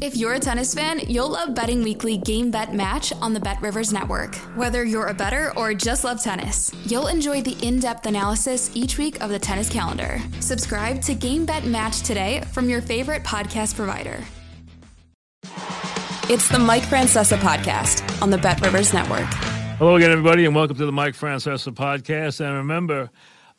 If you're a tennis fan, you'll love Betting Weekly Game Bet Match on the Bet Rivers Network. Whether you're a better or just love tennis, you'll enjoy the in depth analysis each week of the tennis calendar. Subscribe to Game Bet Match today from your favorite podcast provider. It's the Mike Francesa podcast on the Bet Rivers Network. Hello again, everybody, and welcome to the Mike Francesa podcast. And remember,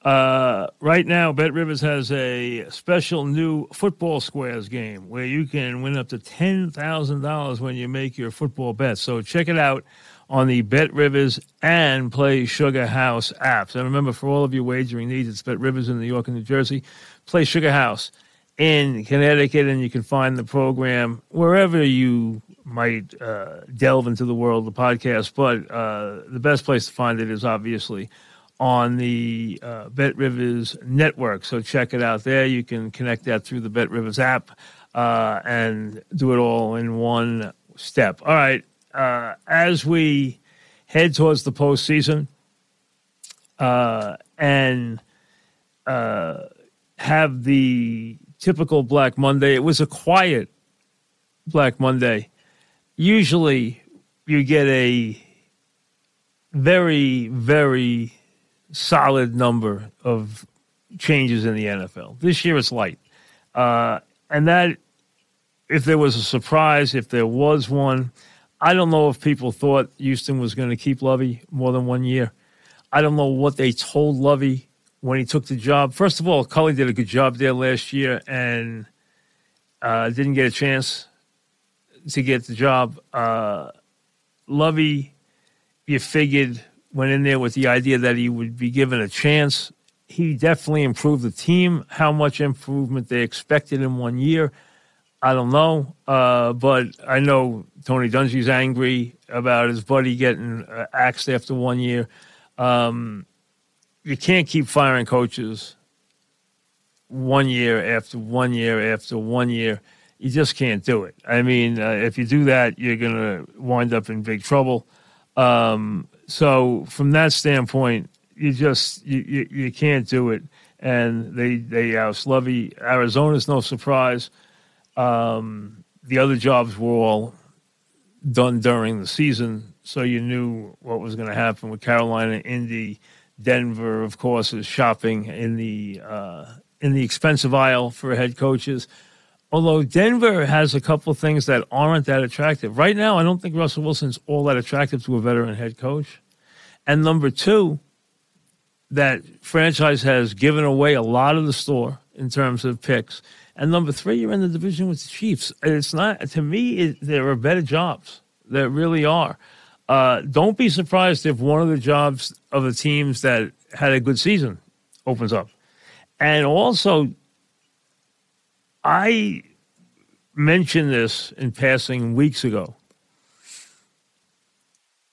uh, right now, Bet Rivers has a special new football squares game where you can win up to $10,000 when you make your football bets. So check it out on the Bet Rivers and Play Sugar House apps. And remember, for all of your wagering needs, it's Bet Rivers in New York and New Jersey, Play Sugar House in Connecticut, and you can find the program wherever you might uh, delve into the world of the podcast. But uh, the best place to find it is obviously – on the uh, Bet Rivers network. So check it out there. You can connect that through the Bet Rivers app uh, and do it all in one step. All right. Uh, as we head towards the postseason uh, and uh, have the typical Black Monday, it was a quiet Black Monday. Usually you get a very, very solid number of changes in the NFL. This year it's light. Uh, and that, if there was a surprise, if there was one, I don't know if people thought Houston was going to keep Lovie more than one year. I don't know what they told Lovie when he took the job. First of all, Culley did a good job there last year and uh, didn't get a chance to get the job. Uh, Lovie, you figured – went in there with the idea that he would be given a chance. He definitely improved the team. How much improvement they expected in one year, I don't know. Uh, but I know Tony Dungy's angry about his buddy getting uh, axed after one year. Um, you can't keep firing coaches one year after one year after one year. You just can't do it. I mean, uh, if you do that, you're going to wind up in big trouble. Um, so from that standpoint, you just you, you, you can't do it. And they they oust Lovie. Arizona's no surprise. Um, the other jobs were all done during the season, so you knew what was going to happen with Carolina, Indy, Denver. Of course, is shopping in the uh, in the expensive aisle for head coaches. Although Denver has a couple things that aren't that attractive. Right now, I don't think Russell Wilson's all that attractive to a veteran head coach. And number two, that franchise has given away a lot of the store in terms of picks. And number three, you're in the division with the Chiefs. And it's not, to me, it, there are better jobs. There really are. Uh, don't be surprised if one of the jobs of the teams that had a good season opens up. And also, I mentioned this in passing weeks ago.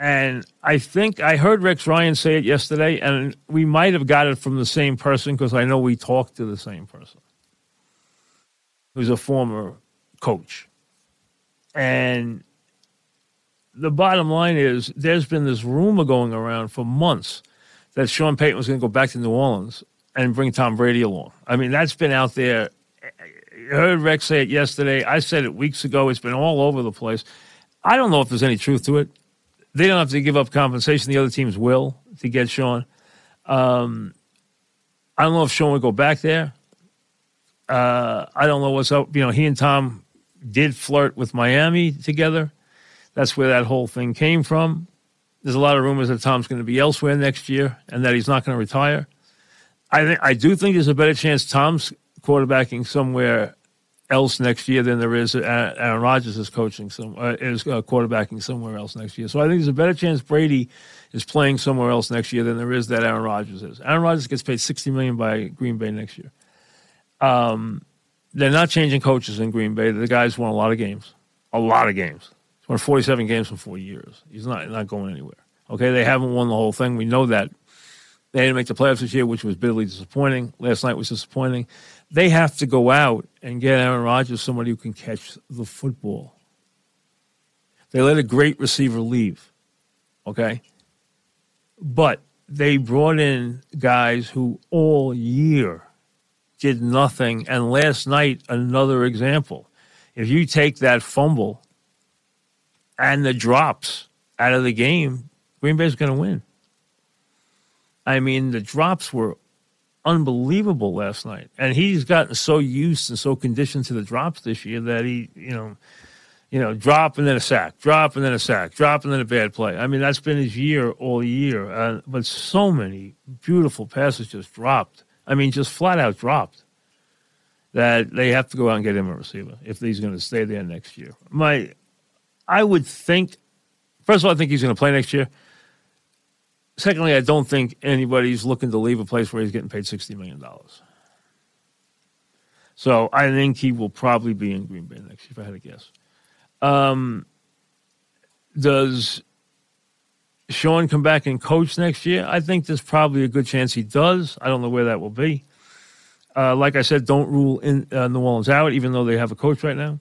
And I think I heard Rex Ryan say it yesterday, and we might have got it from the same person because I know we talked to the same person who's a former coach. And the bottom line is there's been this rumor going around for months that Sean Payton was going to go back to New Orleans and bring Tom Brady along. I mean, that's been out there I heard Rex say it yesterday. I said it weeks ago. It's been all over the place. I don't know if there's any truth to it. They don't have to give up compensation. The other teams will to get Sean. Um, I don't know if Sean would go back there. Uh, I don't know what's up. You know, he and Tom did flirt with Miami together. That's where that whole thing came from. There's a lot of rumors that Tom's going to be elsewhere next year and that he's not going to retire. I think I do think there's a better chance Tom's quarterbacking somewhere else next year than there is Aaron Rodgers is coaching some uh, is uh, quarterbacking somewhere else next year. So I think there's a better chance Brady is playing somewhere else next year than there is that Aaron Rodgers is. Aaron Rodgers gets paid sixty million by Green Bay next year. Um, they're not changing coaches in Green Bay. The guy's won a lot of games, a lot of games. He's won 47 games in four years. He's not not going anywhere. Okay, they haven't won the whole thing. We know that. They didn't make the playoffs this year, which was bitterly disappointing. Last night was disappointing. They have to go out and get Aaron Rodgers, somebody who can catch the football. They let a great receiver leave, okay? But they brought in guys who all year did nothing. And last night, another example. If you take that fumble and the drops out of the game, Green Bay's going to win. I mean, the drops were unbelievable last night. And he's gotten so used and so conditioned to the drops this year that he, you know, you know, drop and then a sack, drop and then a sack, drop and then a bad play. I mean, that's been his year all year. Uh, but so many beautiful passes just dropped. I mean, just flat out dropped. That they have to go out and get him a receiver if he's going to stay there next year. My, I would think. First of all, I think he's going to play next year. Secondly, I don't think anybody's looking to leave a place where he's getting paid sixty million dollars. So I think he will probably be in Green Bay next year, if I had to guess. Um, does Sean come back and coach next year? I think there's probably a good chance he does. I don't know where that will be. Uh, like I said, don't rule in uh, New Orleans out, even though they have a coach right now.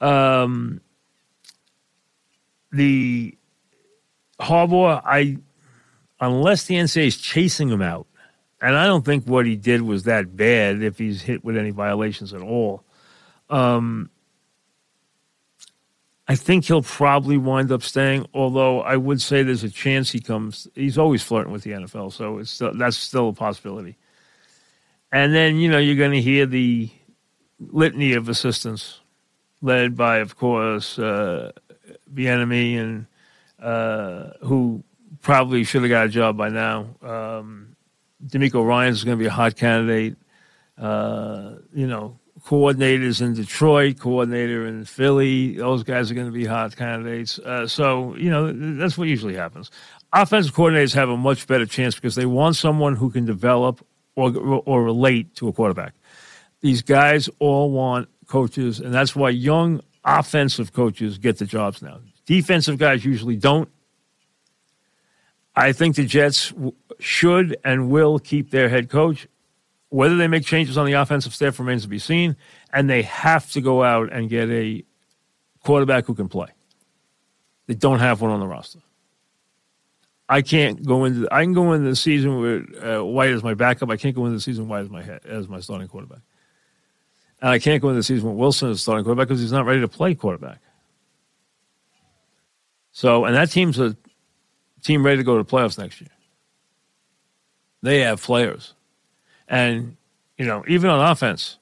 Um, the Harbaugh, I unless the NCAA is chasing him out, and I don't think what he did was that bad if he's hit with any violations at all. Um, I think he'll probably wind up staying. Although I would say there's a chance he comes. He's always flirting with the NFL, so it's still, that's still a possibility. And then you know you're going to hear the litany of assistants, led by, of course, uh, Bieniemy, and uh, who probably should have got a job by now. Um, DeMeco Ryans is going to be a hot candidate. Uh, you know, coordinators in Detroit, coordinator in Philly. Those guys are going to be hot candidates. Uh, so, you know, that's what usually happens. Offensive coordinators have a much better chance because they want someone who can develop or, or relate to a quarterback. These guys all want coaches, and that's why young offensive coaches get the jobs now. Defensive guys usually don't. I think the Jets should and will keep their head coach. Whether they make changes on the offensive staff remains to be seen, and they have to go out and get a quarterback who can play. They don't have one on the roster. I can't go into. I can go into the season with uh, White as my backup. I can't go into the season White as my head, as my starting quarterback. And I can't go into the season with Wilson as starting quarterback because he's not ready to play quarterback. So, and that team's a team ready to go to the playoffs next year. They have players. And, you know, even on offense,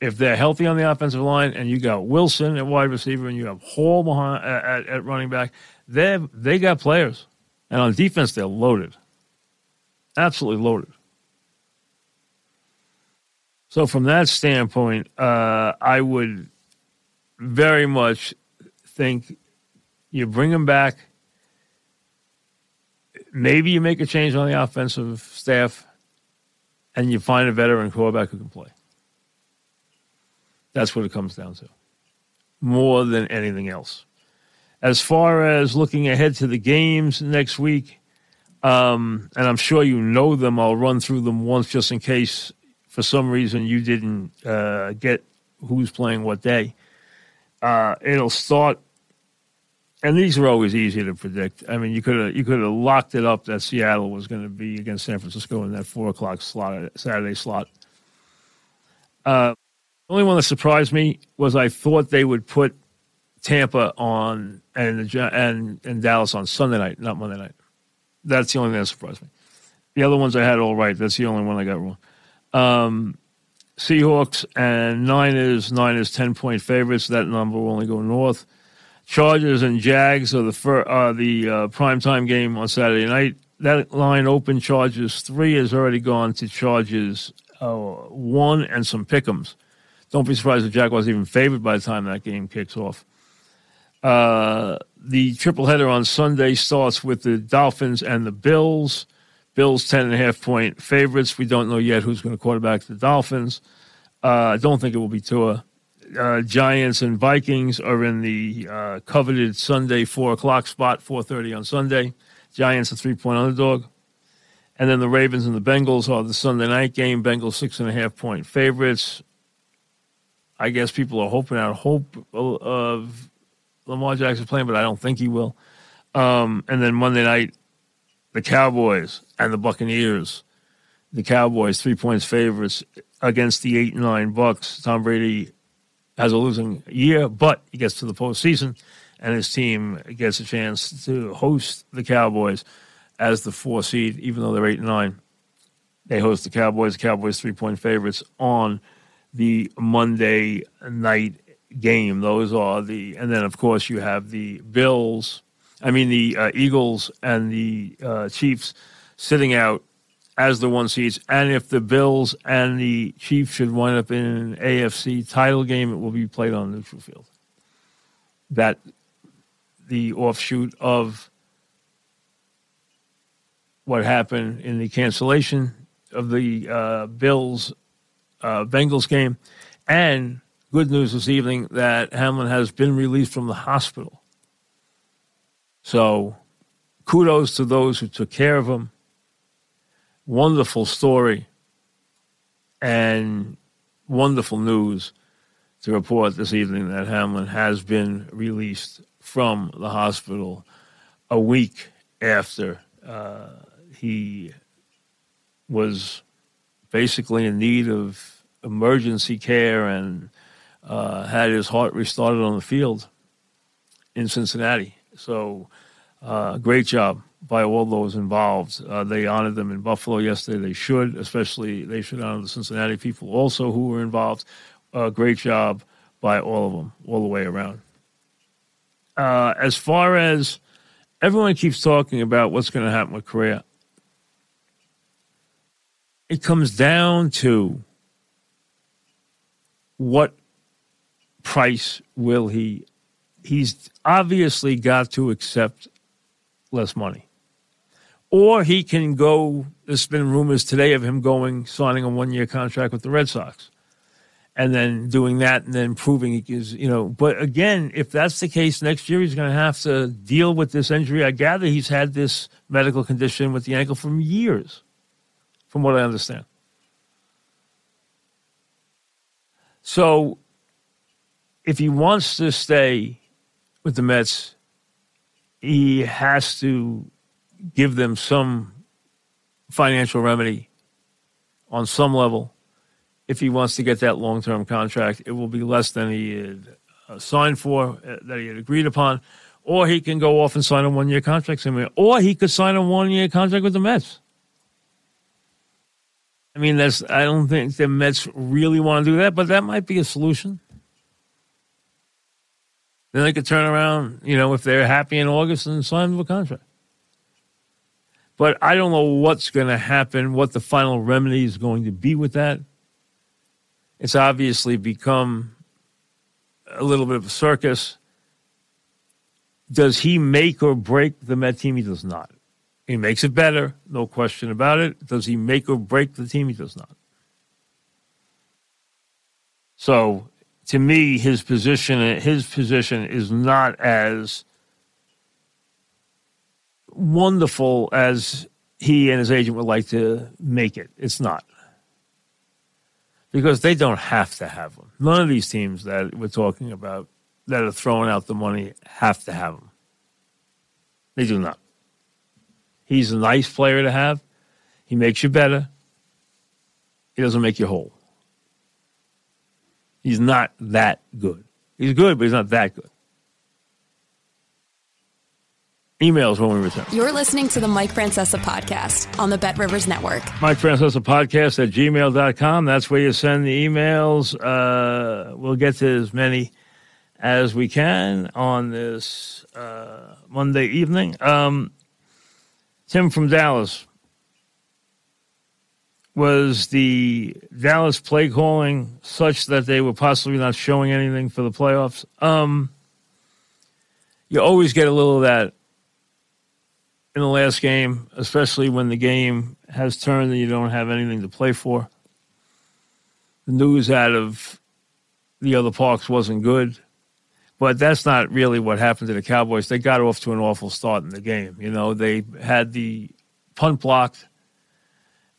if they're healthy on the offensive line and you got Wilson at wide receiver and you have Hall behind, at, at running back, they they got players. And on defense, they're loaded. Absolutely loaded. So, from that standpoint, uh, I would very much think you bring them back. Maybe you make a change on the offensive staff and you find a veteran quarterback who can play. That's what it comes down to, more than anything else. As far as looking ahead to the games next week, um, and I'm sure you know them, I'll run through them once just in case for some reason you didn't uh, get who's playing what day. Uh, it'll start and these are always easy to predict. I mean, you could have you could have locked it up that Seattle was going to be against San Francisco in that four o'clock slot Saturday slot. Uh, the only one that surprised me was I thought they would put Tampa on and and and Dallas on Sunday night, not Monday night. That's the only thing that surprised me. The other ones I had all right. That's the only one I got wrong. Um, Seahawks and Niners. Niners ten point favorites. That number will only go north. Chargers and Jags are the fir- uh, the uh, primetime game on Saturday night. That line open Chargers three has already gone to Chargers uh, one and some pickums. Don't be surprised if Jaguars even favored by the time that game kicks off. Uh, the triple header on Sunday starts with the Dolphins and the Bills. Bills ten and a half point favorites. We don't know yet who's going to quarterback the Dolphins. Uh, I don't think it will be Tua uh, Giants and Vikings are in the uh, coveted Sunday four o'clock spot, four thirty on Sunday. Giants a three point underdog, And then the Ravens and the Bengals are the Sunday night game. Bengals six and a half point favorites. I guess people are hoping out hope of Lamar Jackson playing, but I don't think he will. Um, and then Monday night, the Cowboys and the Buccaneers. The Cowboys three points favorites against the eight and nine Bucks. Tom Brady has a losing year, but he gets to the postseason, and his team gets a chance to host the Cowboys as the four seed, even though they're eight and nine. They host the Cowboys. Cowboys three point favorites on the Monday night game. Those are the, and then of course you have the Bills. I mean the uh, Eagles and the uh, Chiefs sitting out as the one seeds. And if the Bills and the Chiefs should wind up in an AFC title game, it will be played on neutral field. That the offshoot of what happened in the cancellation of the uh, Bills uh, Bengals game. And good news this evening that Hamlin has been released from the hospital. So kudos to those who took care of him. Wonderful story and wonderful news to report this evening that Hamlin has been released from the hospital a week after uh, he was basically in need of emergency care and uh, had his heart restarted on the field in Cincinnati. So, uh, great job by all those involved. Uh, they honored them in Buffalo yesterday. They should, especially, they should honor the Cincinnati people also who were involved. Uh, great job by all of them, all the way around. Uh, as far as everyone keeps talking about what's going to happen with Correa, it comes down to what price will he he's obviously got to accept less money or he can go there's been rumors today of him going signing a one year contract with the red sox and then doing that and then proving he is you know but again if that's the case next year he's going to have to deal with this injury i gather he's had this medical condition with the ankle for years from what I understand. So, if he wants to stay with the Mets, he has to give them some financial remedy on some level. If he wants to get that long term contract, it will be less than he had uh, signed for, uh, that he had agreed upon. Or he can go off and sign a one year contract somewhere. Or he could sign a one year contract with the Mets. I mean, that's I don't think the Mets really want to do that, but that might be a solution. Then they could turn around, you know, if they're happy in August and sign a contract. But I don't know what's going to happen, what the final remedy is going to be with that. It's obviously become a little bit of a circus. Does he make or break the Met team? He does not. He makes it better, no question about it. Does he make or break the team? He does not. So, to me, his position his position is not as wonderful as he and his agent would like to make it. It's not. Because they don't have to have him. None of these teams that we're talking about that are throwing out the money have to have him. They do not. He's a nice player to have. He makes you better. He doesn't make you whole. He's not that good. He's good, but he's not that good. Emails when we return. You're listening to the Mike Francesa podcast on the Bet Rivers Network. Mike Francesa podcast at gmail.com. That's where you send the emails. Uh, we'll get to as many as we can on this uh, Monday evening. Um, Tim from Dallas. Was the Dallas play calling such that they were possibly not showing anything for the playoffs? Um, you always get a little of that in the last game, especially when the game has turned and you don't have anything to play for. The news out of the other parks wasn't good. But that's not really what happened to the Cowboys. They got off to an awful start in the game. You know, they had the punt blocked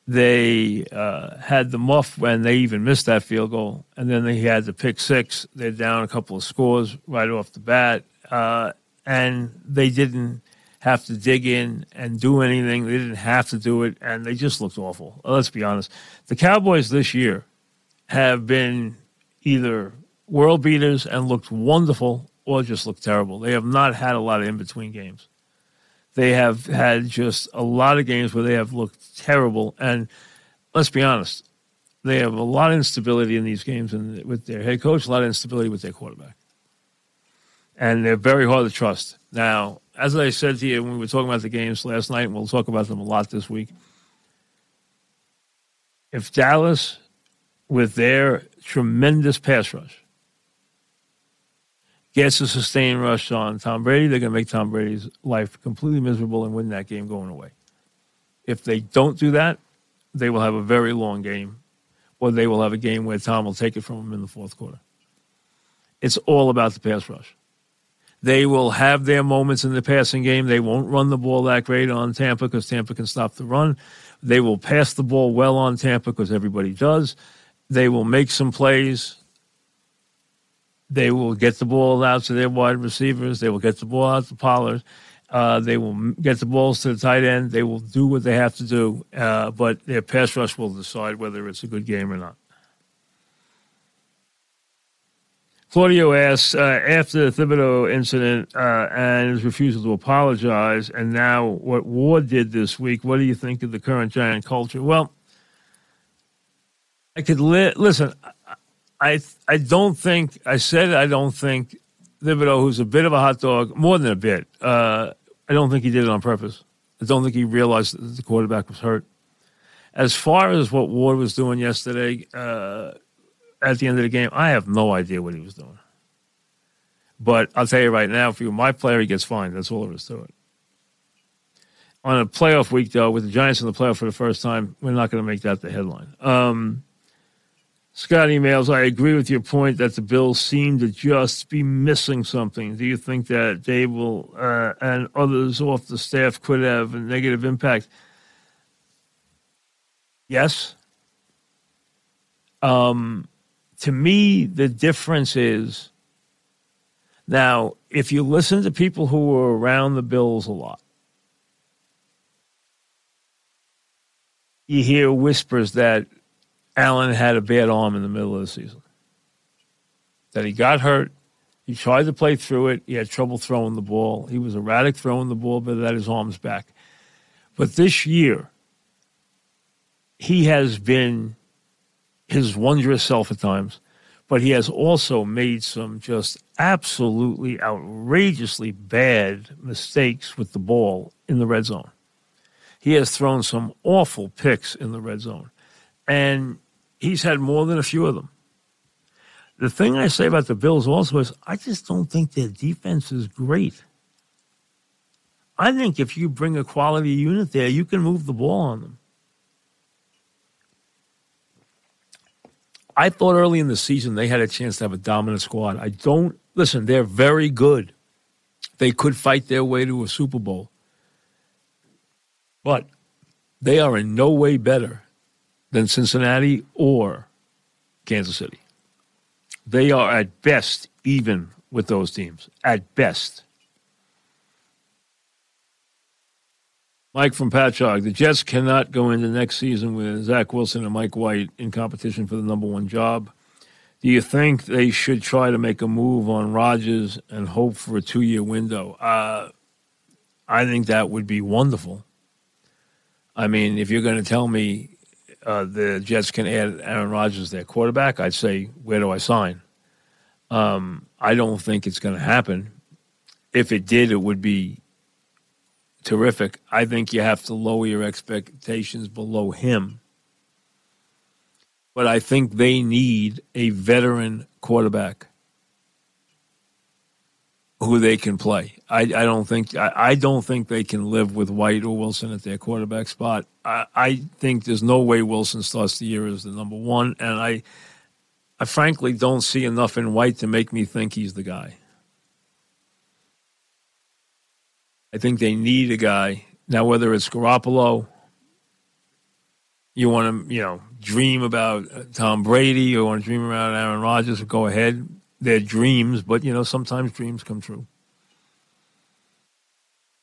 They uh, had the muff when they even missed that field goal, and then they had the pick six. They're down a couple of scores right off the bat, uh, and they didn't have to dig in and do anything. They didn't have to do it, and they just looked awful. Uh, let's be honest. The Cowboys this year have been either world beaters and looked wonderful or just looked terrible. They have not had a lot of in between games. They have had just a lot of games where they have looked terrible. And let's be honest, they have a lot of instability in these games and with their head coach, a lot of instability with their quarterback. And they're very hard to trust. Now, as I said to you when we were talking about the games last night, and we'll talk about them a lot this week, if Dallas, with their tremendous pass rush, gets a sustained rush on Tom Brady, they're going to make Tom Brady's life completely miserable and win that game going away. If they don't do that, they will have a very long game, or they will have a game where Tom will take it from them in the fourth quarter. It's all about the pass rush. They will have their moments in the passing game. They won't run the ball that great on Tampa because Tampa can stop the run. They will pass the ball well on Tampa because everybody does. They will make some plays they will get the ball out to their wide receivers. They will get the ball out to Pollard. Uh, they will get the balls to the tight end. They will do what they have to do, uh, but their pass rush will decide whether it's a good game or not. Claudio asks uh, after the Thibodeau incident uh, and his refusal to apologize, and now what Ward did this week. What do you think of the current Giant culture? Well, I could li- listen. I I don't think I said I don't think Thibodeau, who's a bit of a hot dog, more than a bit. Uh, I don't think he did it on purpose. I don't think he realized that the quarterback was hurt. As far as what Ward was doing yesterday, uh, at the end of the game, I have no idea what he was doing. But I'll tell you right now, if you're my player, he gets fined. That's all there is to it. On a playoff week, though, with the Giants in the playoff for the first time, we're not going to make that the headline. Um, Scott emails, I agree with your point that the Bills seem to just be missing something. Do you think that Daboll uh, and others off the staff could have a negative impact? Yes. Um, to me, the difference is now, if you listen to people who were around the Bills a lot, you hear whispers that Allen had a bad arm in the middle of the season. That he got hurt. He tried to play through it. He had trouble throwing the ball. He was erratic throwing the ball, but that his arm's back. But this year, he has been his wondrous self at times, but he has also made some just absolutely outrageously bad mistakes with the ball in the red zone. He has thrown some awful picks in the red zone. And he's had more than a few of them. The thing I say about the Bills also is I just don't think their defense is great. I think if you bring a quality unit there, you can move the ball on them. I thought early in the season they had a chance to have a dominant squad. I don't listen, they're very good. They could fight their way to a Super Bowl. But they are in no way better than Cincinnati or Kansas City. They are at best even with those teams, at best. Mike from Patchogue, the Jets cannot go into next season with Zach Wilson and Mike White in competition for the number one job. Do you think they should try to make a move on Rodgers and hope for a two year window? Uh, I think that would be wonderful. I mean, if you're going to tell me uh, the Jets can add Aaron Rodgers their quarterback, I'd say, where do I sign? Um, I don't think it's going to happen. If it did, it would be terrific. I think you have to lower your expectations below him. But I think they need a veteran quarterback who they can play. I, I don't think I, I, don't think they can live with White or Wilson at their quarterback spot. I, I think there's no way Wilson starts the year as the number one, and I I frankly don't see enough in White to make me think he's the guy. I think they need a guy now. Whether it's Garoppolo, You want to, you know, dream about uh, Tom Brady or want to dream about Aaron Rodgers, go ahead. They're dreams, but, you know, sometimes dreams come true.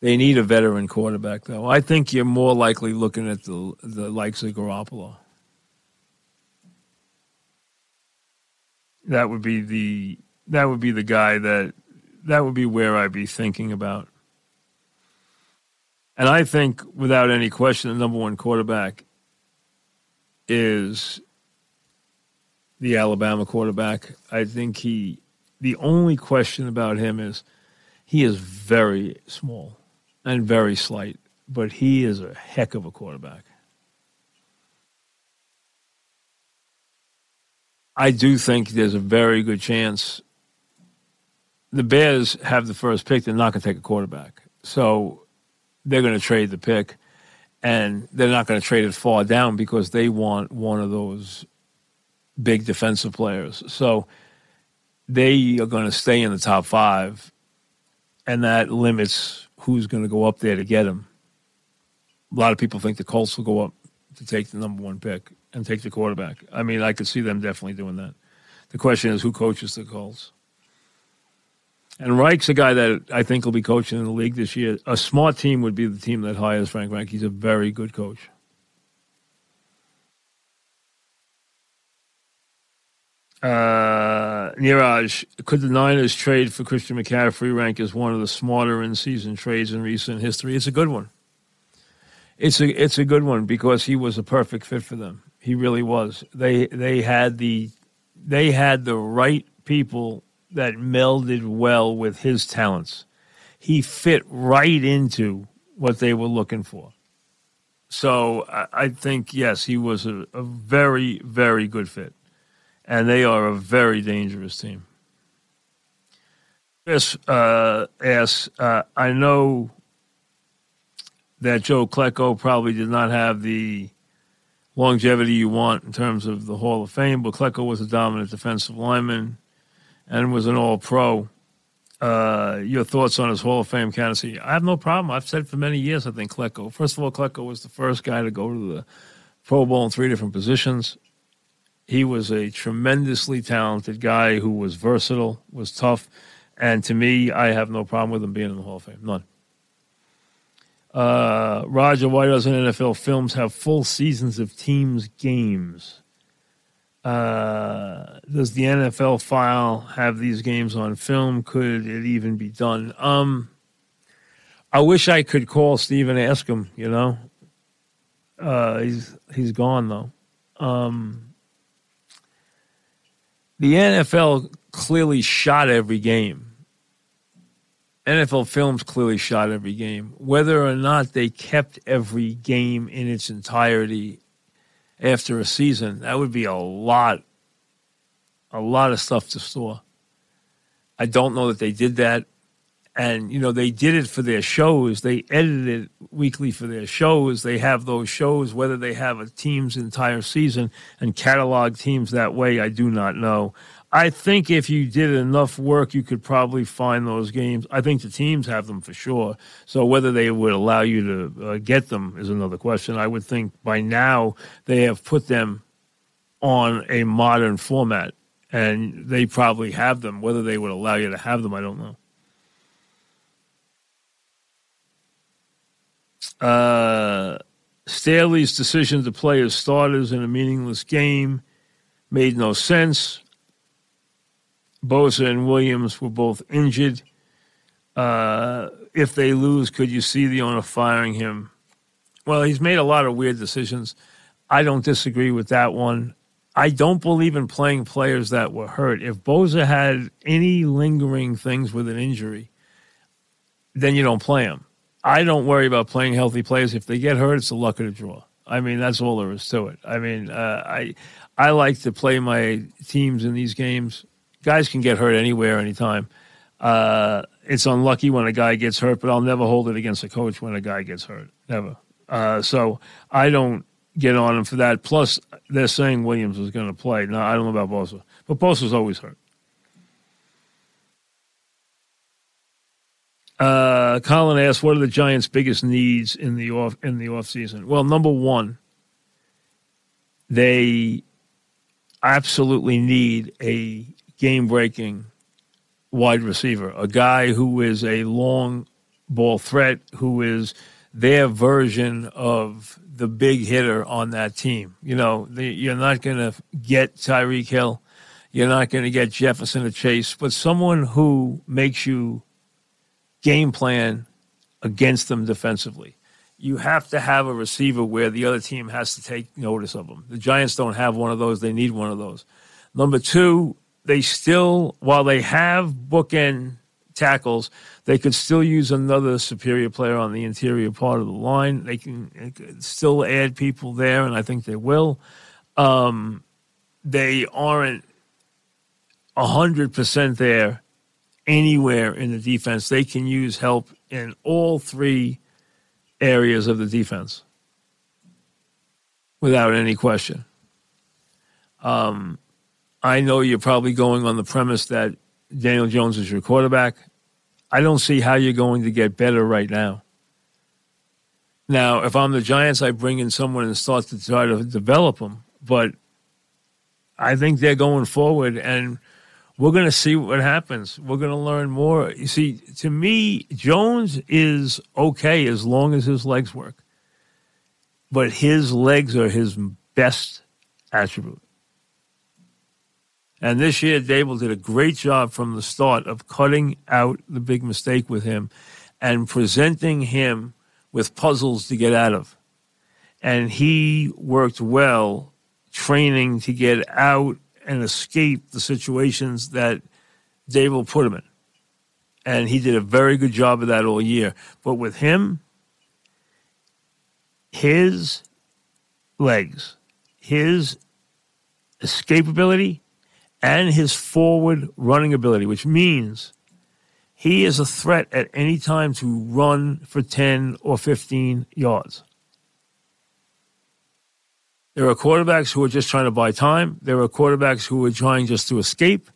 They need a veteran quarterback, though. I think you're more likely looking at the the likes of Garoppolo. That would be the that would be the guy that that would be where I'd be thinking about. And I think, without any question, the number one quarterback is the Alabama quarterback. I think he. The only question about him is he is very small and very slight, but he is a heck of a quarterback. I do think there's a very good chance the Bears have the first pick. They're not going to take a quarterback. So they're going to trade the pick, and they're not going to trade it far down because they want one of those big defensive players. So they are going to stay in the top five, and that limits who's going to go up there to get him. A lot of people think the Colts will go up to take the number one pick and take the quarterback. I mean, I could see them definitely doing that. The question is who coaches the Colts. And Reich's a guy that I think will be coaching in the league this year. A smart team would be the team that hires Frank Reich. He's a very good coach. Uh, Niraj, could the Niners trade for Christian McCaffrey rank as one of the smarter in-season trades in recent history? It's a good one. It's a it's a good one because he was a perfect fit for them. He really was. They they had the they had the right people that melded well with his talents. He fit right into what they were looking for. So I, think yes, he was a, a very very good fit and they are a very dangerous team. Chris uh, asks, uh, I know that Joe Klecko probably did not have the longevity you want in terms of the Hall of Fame, but Klecko was a dominant defensive lineman and was an All Pro. Uh, your thoughts on his Hall of Fame candidacy? I have no problem. I've said for many years, I think Klecko. First of all, Klecko was the first guy to go to the Pro Bowl in three different positions. He was a tremendously talented guy who was versatile, was tough, and to me, I have no problem with him being in the Hall of Fame. None. Uh, Roger, why doesn't NFL Films have full seasons of teams' games? Uh, does the NFL file have these games on film? Could it even be done? Um, I wish I could call Steve and ask him. You know, uh, he's he's gone though. Um, the NFL clearly shot every game. NFL Films clearly shot every game. Whether or not they kept every game in its entirety after a season, that would be a lot, a lot of stuff to store. I don't know that they did that and you know they did it for their shows. They edited it weekly for their shows. They have those shows whether they have a team's entire season and catalog teams that way i do not know. I think if you did enough work you could probably find those games. I think the teams have them for sure. So whether they would allow you to uh, get them is another question. I would think by now they have put them on a modern format and they probably have them. Whether they would allow you to have them i don't know Uh, Staley's decision to play as starters in a meaningless game made no sense. Bosa and Williams were both injured. Uh, if they lose, could you see the owner firing him? Well, he's made a lot of weird decisions. I don't disagree with that one. I don't believe in playing players that were hurt. If Bosa had any lingering things with an injury, then you don't play him. I don't worry about playing healthy players. If they get hurt, it's the luck of the draw. I mean, that's all there is to it. I mean, uh, I I like to play my teams in these games. Guys can get hurt anywhere, anytime. Uh, it's unlucky when a guy gets hurt, but I'll never hold it against a coach when a guy gets hurt. Never. Uh, so I don't get on him for that. Plus, they're saying Williams is going to play. Now, I don't know about Bosa, but Bosa's always hurt. Uh, Colin asked, "What are the Giants' biggest needs in the off in the off season?" Well, number one they absolutely need a game breaking wide receiver, a guy who is a long ball threat, who is their version of the big hitter on that team. You know, the, you're not going to get Tyreek Hill. You're not going to get Jefferson or Chase, but someone who makes you game plan against them defensively. You have to have a receiver where the other team has to take notice of them. The Giants don't have one of those. They need one of those. Number two, they still, while they have bookend tackles, they could still use another superior player on the interior part of the line. They can, they still add people there, and I think they will. Um, they aren't 100% there anywhere in the defense. They can use help in all three areas of the defense without any question. Um, I know you're probably going on the premise that Daniel Jones is your quarterback. I don't see how you're going to get better right now. Now, if I'm the Giants, I bring in someone and start to try to develop them. But I think they're going forward, and we're going to see what happens. We're going to learn more. You see, to me, Jones is okay as long as his legs work, but his legs are his best attribute. And this year, Daboll did a great job from the start of cutting out the big mistake with him and presenting him with puzzles to get out of. And he worked well training to get out and escape the situations that Daboll put him in. And he did a very good job of that all year. But with him, his legs, his escapability, and his forward running ability, which means he is a threat at any time to run for 10 or 15 yards. There are quarterbacks who are just trying to buy time. There are quarterbacks who are trying just to escape,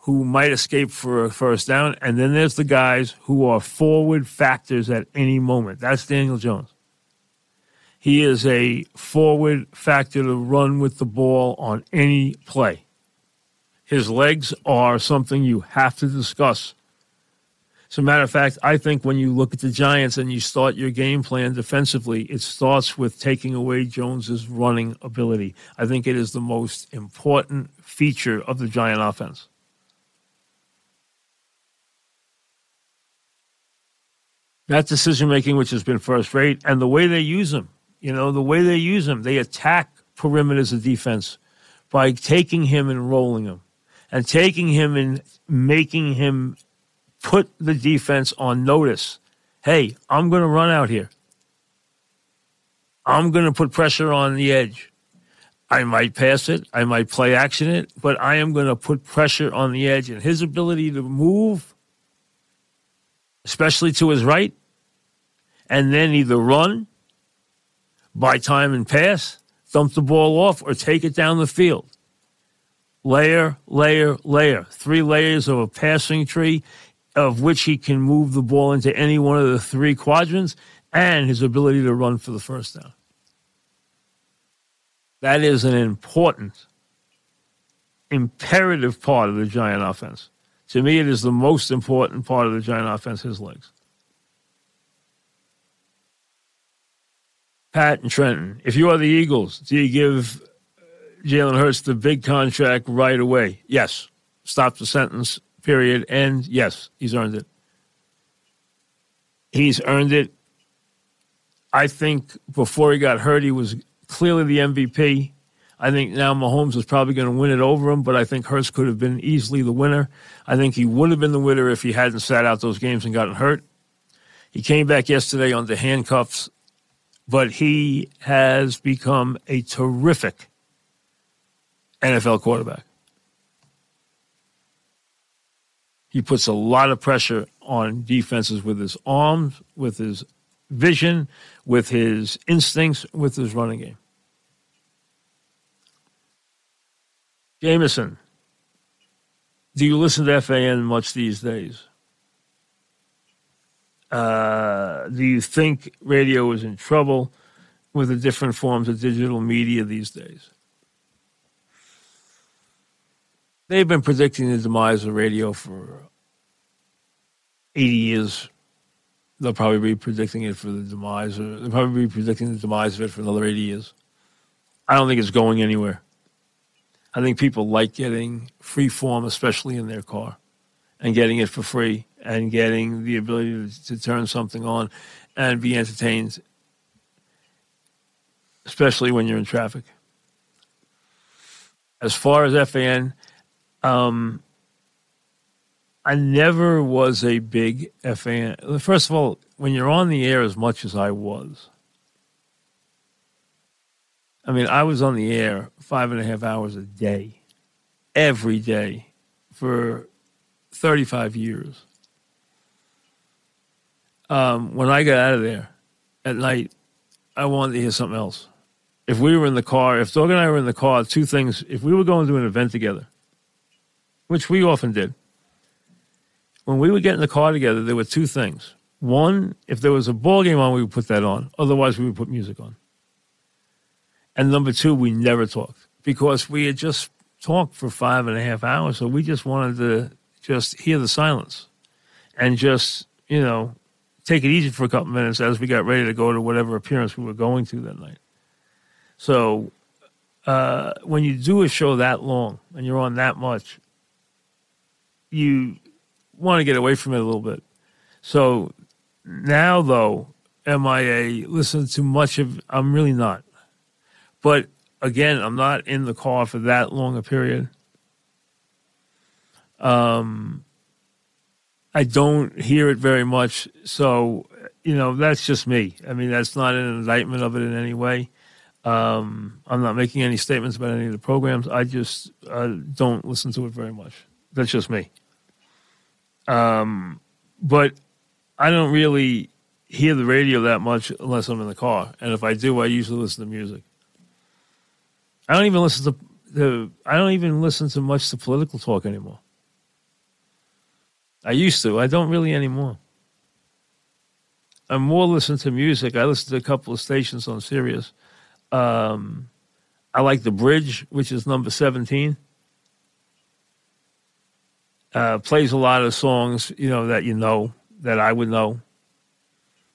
who might escape for a first down. And then there's the guys who are forward factors at any moment. That's Daniel Jones. He is a forward factor to run with the ball on any play. His legs are something you have to discuss. As a matter of fact, I think when you look at the Giants and you start your game plan defensively, it starts with taking away Jones's running ability. I think it is the most important feature of the Giant offense. That decision making, which has been first rate, and the way they use him, you know, the way they use him, they attack perimeters of defense by taking him and rolling him and taking him and making him put the defense on notice. Hey, I'm going to run out here. I'm going to put pressure on the edge. I might pass it, I might play action it, but I am going to put pressure on the edge. And his ability to move, especially to his right, and then either run, buy time and pass, dump the ball off, or take it down the field layer, layer, layer, three layers of a passing tree, of which he can move the ball into any one of the three quadrants, and his ability to run for the first down. That is an important, imperative part of the Giant offense. To me, it is the most important part of the Giant offense, his legs. Pat and Trenton, if you are the Eagles, do you give uh, Jalen Hurts the big contract right away? Yes. Stop the sentence, period. And yes, he's earned it. He's earned it. I think before he got hurt, he was clearly the MVP. I think now Mahomes is probably going to win it over him, but I think Hurts could have been easily the winner. I think he would have been the winner if he hadn't sat out those games and gotten hurt. He came back yesterday on the handcuffs, but he has become a terrific NFL quarterback. He puts a lot of pressure on defenses with his arms, with his vision, with his instincts, with his running game. Jameson, do you listen to FAN much these days? Uh, do you think radio is in trouble with the different forms of digital media these days? They've been predicting the demise of radio for 80 years. They'll probably be predicting it for the demise, they'll probably be predicting the demise of it for another 80 years. I don't think it's going anywhere. I think people like getting free form, especially in their car, and getting it for free and getting the ability to, to turn something on and be entertained, especially when you're in traffic. As far as FAN, um, I never was a big FAN. First of all, when you're on the air as much as I was, I mean, I was on the air five and a half hours a day, every day, for 35 years. Um, when I got out of there at night, I wanted to hear something else. If we were in the car, if Doug and I were in the car, two things, if we were going to an event together, which we often did, when we would get in the car together, there were two things. One, if there was a ball game on, we would put that on. Otherwise, we would put music on. And number two, we never talked because we had just talked for five and a half hours. So we just wanted to just hear the silence and just, you know, take it easy for a couple minutes as we got ready to go to whatever appearance we were going to that night. So uh, when you do a show that long and you're on that much, you want to get away from it a little bit. So now, though, MIA listen to much of. I'm really not. But again, I'm not in the car for that long a period. Um, I don't hear it very much. So, you know, that's just me. I mean, that's not an indictment of it in any way. Um, I'm not making any statements about any of the programs. I just uh, don't listen to it very much. That's just me. Um, but I don't really hear the radio that much unless I'm in the car. And if I do, I usually listen to music. I don't even listen to the. I don't even listen to much to political talk anymore. I used to. I don't really anymore. I'm more listen to music. I listen to a couple of stations on Sirius. Um, I like the Bridge, which is number seventeen. Uh, plays a lot of songs, you know, that you know that I would know.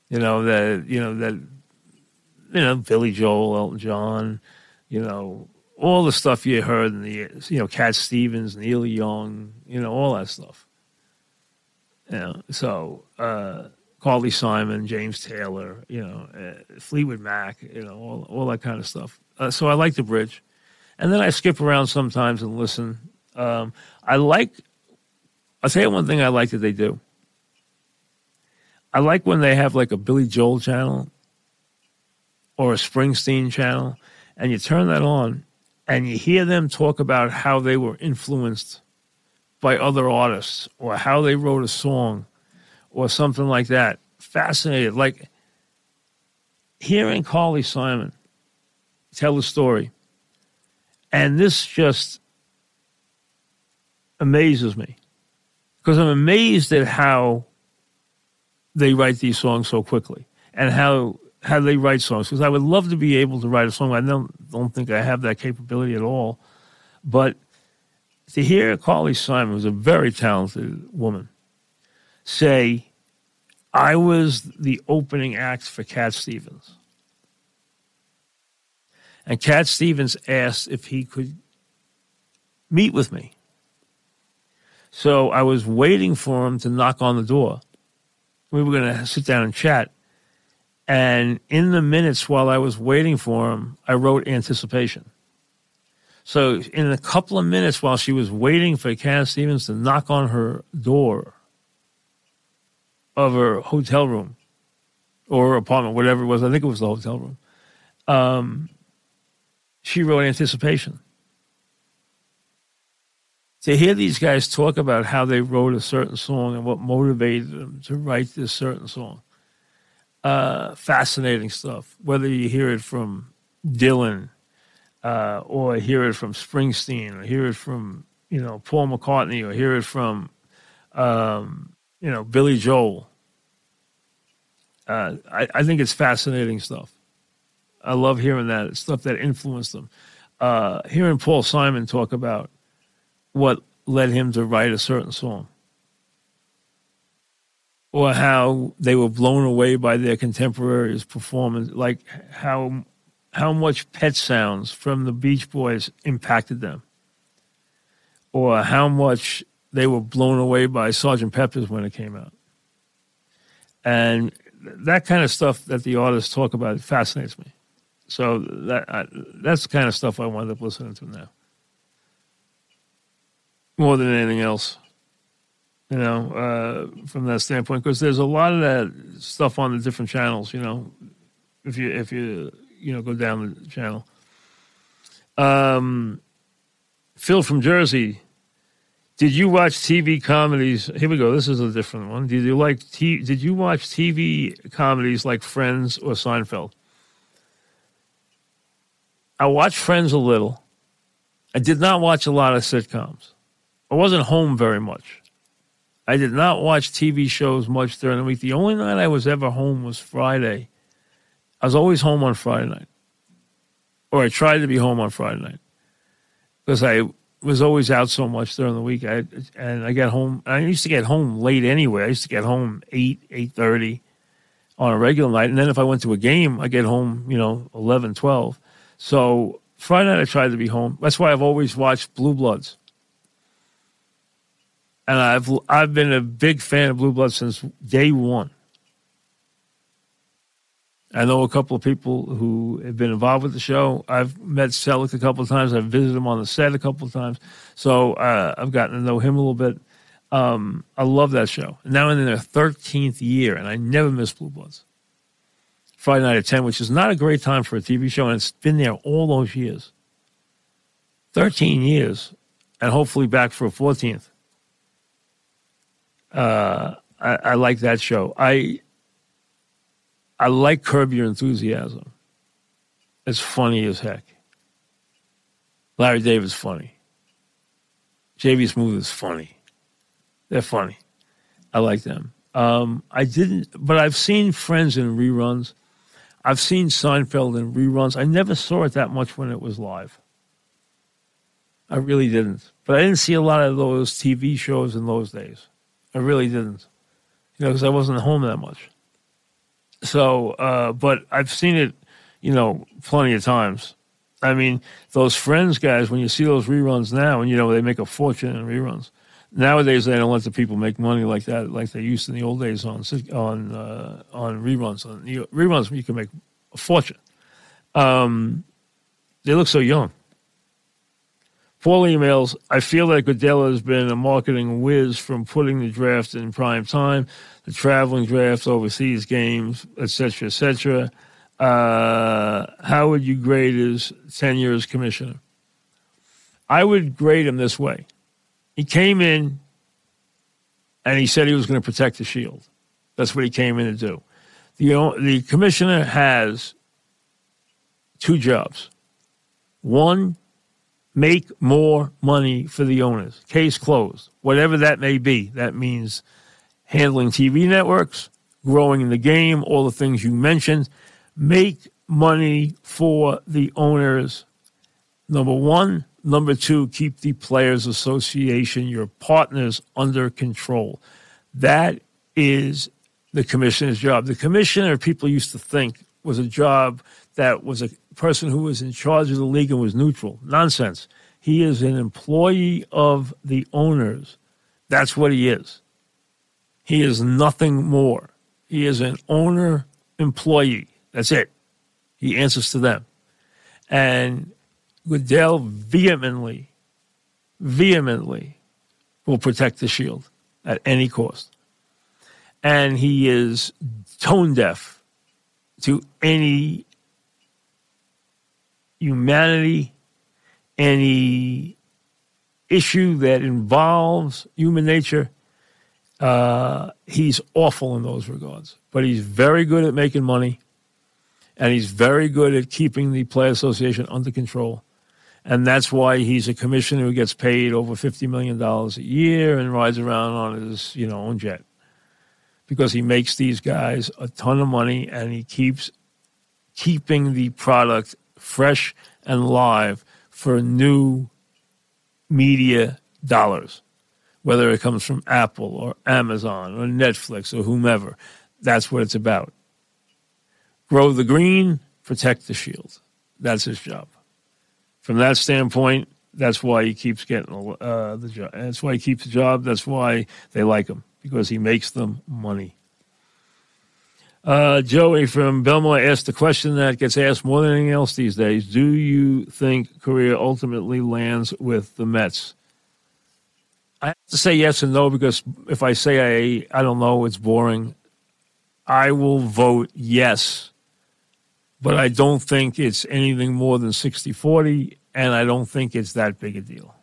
You know that you know that you know Billy Joel, Elton John, you know, all the stuff you heard in the, you know, Cat Stevens, Neil Young, you know, all that stuff. Know, so uh, Carly Simon, James Taylor, you know, uh, Fleetwood Mac, you know, all, all that kind of stuff. Uh, so I like the bridge. And then I skip around sometimes and listen. Um, I like, I'll tell you one thing I like that they do. I like when they have like a Billy Joel channel or a Springsteen channel and you turn that on and you hear them talk about how they were influenced by other artists or how they wrote a song or something like that. Fascinated. Like hearing Carly Simon tell a story. And this just amazes me because I'm amazed at how they write these songs so quickly and how how they write songs because I would love to be able to write a song. I don't don't think I have that capability at all, but to hear Carly Simon, who's a very talented woman, say, "I was the opening act for Cat Stevens," and Cat Stevens asked if he could meet with me. So I was waiting for him to knock on the door. We were going to sit down and chat and in the minutes while I was waiting for him, I wrote anticipation. So in a couple of minutes while she was waiting for Cat Stevens to knock on her door of her hotel room or apartment, whatever it was, I think it was the hotel room, um, she wrote anticipation. To hear these guys talk about how they wrote a certain song and what motivated them to write this certain song uh, fascinating stuff. Whether you hear it from Dylan, uh, or hear it from Springsteen, or hear it from you know Paul McCartney, or hear it from um, you know Billy Joel. Uh, I, I, think it's fascinating stuff. I love hearing that stuff that influenced them. Uh, hearing Paul Simon talk about what led him to write a certain song, or how they were blown away by their contemporaries' performance, like how how much Pet Sounds from the Beach Boys impacted them, or how much they were blown away by Sergeant Pepper's when it came out. And that kind of stuff that the artists talk about fascinates me. So that I, that's the kind of stuff I wind up listening to now, more than anything else. You know, uh, from that standpoint, because there's a lot of that stuff on the different channels. You know, if you if you you know go down the channel. Um, Phil from Jersey did you watch TV comedies? Here we go. This is a different one. Did you like? T- did you watch TV comedies like Friends or Seinfeld? I watched Friends a little. I did not watch a lot of sitcoms. I wasn't home very much. I did not watch TV shows much during the week. The only night I was ever home was Friday. I was always home on Friday night, or I tried to be home on Friday night because I was always out so much during the week. I, and I got home. I used to get home late anyway. I used to get home eight eight thirty on a regular night, and then if I went to a game, I get home you know 11, 12. So Friday night I tried to be home. That's why I've always watched Blue Bloods, and I've I've been a big fan of Blue Bloods since day one. I know a couple of people who have been involved with the show. I've met Selleck a couple of times. I've visited him on the set a couple of times. So uh, I've gotten to know him a little bit. Um, I love that show. Now in their 13th year, and I never miss Blue Bloods. Friday night at 10, which is not a great time for a TV show, and it's been there all those years. 13 years, and hopefully back for a 14th. Uh, I, I like that show. I I like Curb Your Enthusiasm. It's funny as heck. Larry David's funny. JB Smoove is funny. They're funny. I like them. Um, I didn't, but I've seen Friends in reruns. I've seen Seinfeld in reruns. I never saw it that much when it was live. I really didn't. But I didn't see a lot of those TV shows in those days. I really didn't. You know, because I wasn't home that much. So, uh, but I've seen it, you know, plenty of times. I mean, those Friends guys, when you see those reruns now, and you know they make a fortune in reruns. Nowadays, they don't let the people make money like that, like they used in the old days on on uh, on reruns. On reruns, you can make a fortune. Um, they look so young. Paul emails, I feel that Goodell has been a marketing whiz from putting the draft in prime time the traveling drafts, overseas games, etc., etc. Uh, how would you grade his tenure as commissioner? I would grade him this way. He came in and he said he was going to protect the shield. That's what he came in to do. The, the commissioner has two jobs. One, make more money for the owners. Case closed. Whatever that may be. That means handling TV networks, growing the game, all the things you mentioned. Make money for the owners. Number one. Number two, keep the Players Association, your partners, under control. That is the commissioner's job. The commissioner, people used to think, was a job that was a person who was in charge of the league and was neutral. Nonsense. He is an employee of the owners. That's what he is. He is nothing more. He is an owner employee. That's it. He answers to them. And Goodell vehemently, vehemently will protect the shield at any cost. And he is tone deaf to any humanity, any issue that involves human nature uh, he's awful in those regards, but he's very good at making money, and he's very good at keeping the play association under control. And that's why he's a commissioner who gets paid over fifty million dollars a year and rides around on his you know own jet because he makes these guys a ton of money and he keeps keeping the product fresh and live for new media dollars, whether it comes from Apple or Amazon or Netflix or whomever. That's what it's about. Grow the green, protect the shield. That's his job. From that standpoint, that's why he keeps getting uh, the job. That's why he keeps the job. That's why they like him because he makes them money. Uh, Joey from Belmont asked the question that gets asked more than anything else these days: Do you think Correa ultimately lands with the Mets? I have to say yes and no because if I say I I don't know, it's boring. I will vote yes, but I don't think it's anything more than 60-40, and I don't think it's that big a deal.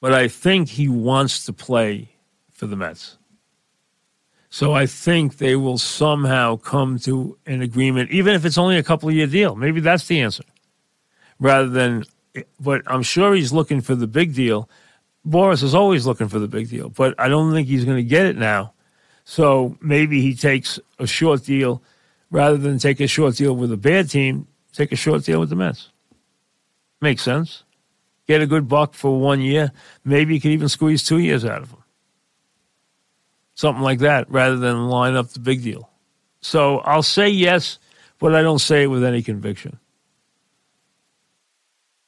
But I think he wants to play for the Mets. So I think they will somehow come to an agreement, even if it's only a couple year deal. Maybe that's the answer. Rather than, but I'm sure he's looking for the big deal. Boras is always looking for the big deal, but I don't think he's going to get it now. So maybe he takes a short deal rather than take a short deal with a bad team, take a short deal with the Mets. Makes sense. Get a good buck for one year. Maybe you can even squeeze two years out of him something like that, rather than line up the big deal. So I'll say yes, but I don't say it with any conviction.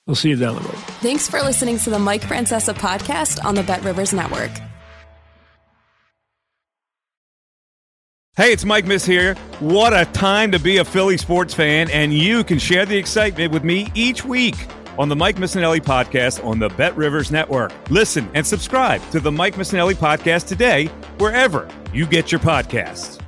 We'll see you down the road. Thanks for listening to the Mike Francesa podcast on the Bet Rivers Network. Hey, it's Mike Miss here. What a time to be a Philly sports fan, and you can share the excitement with me each week on the Mike Missanelli podcast on the Bet Rivers Network. Listen and subscribe to the Mike Missanelli podcast today, wherever you get your podcasts.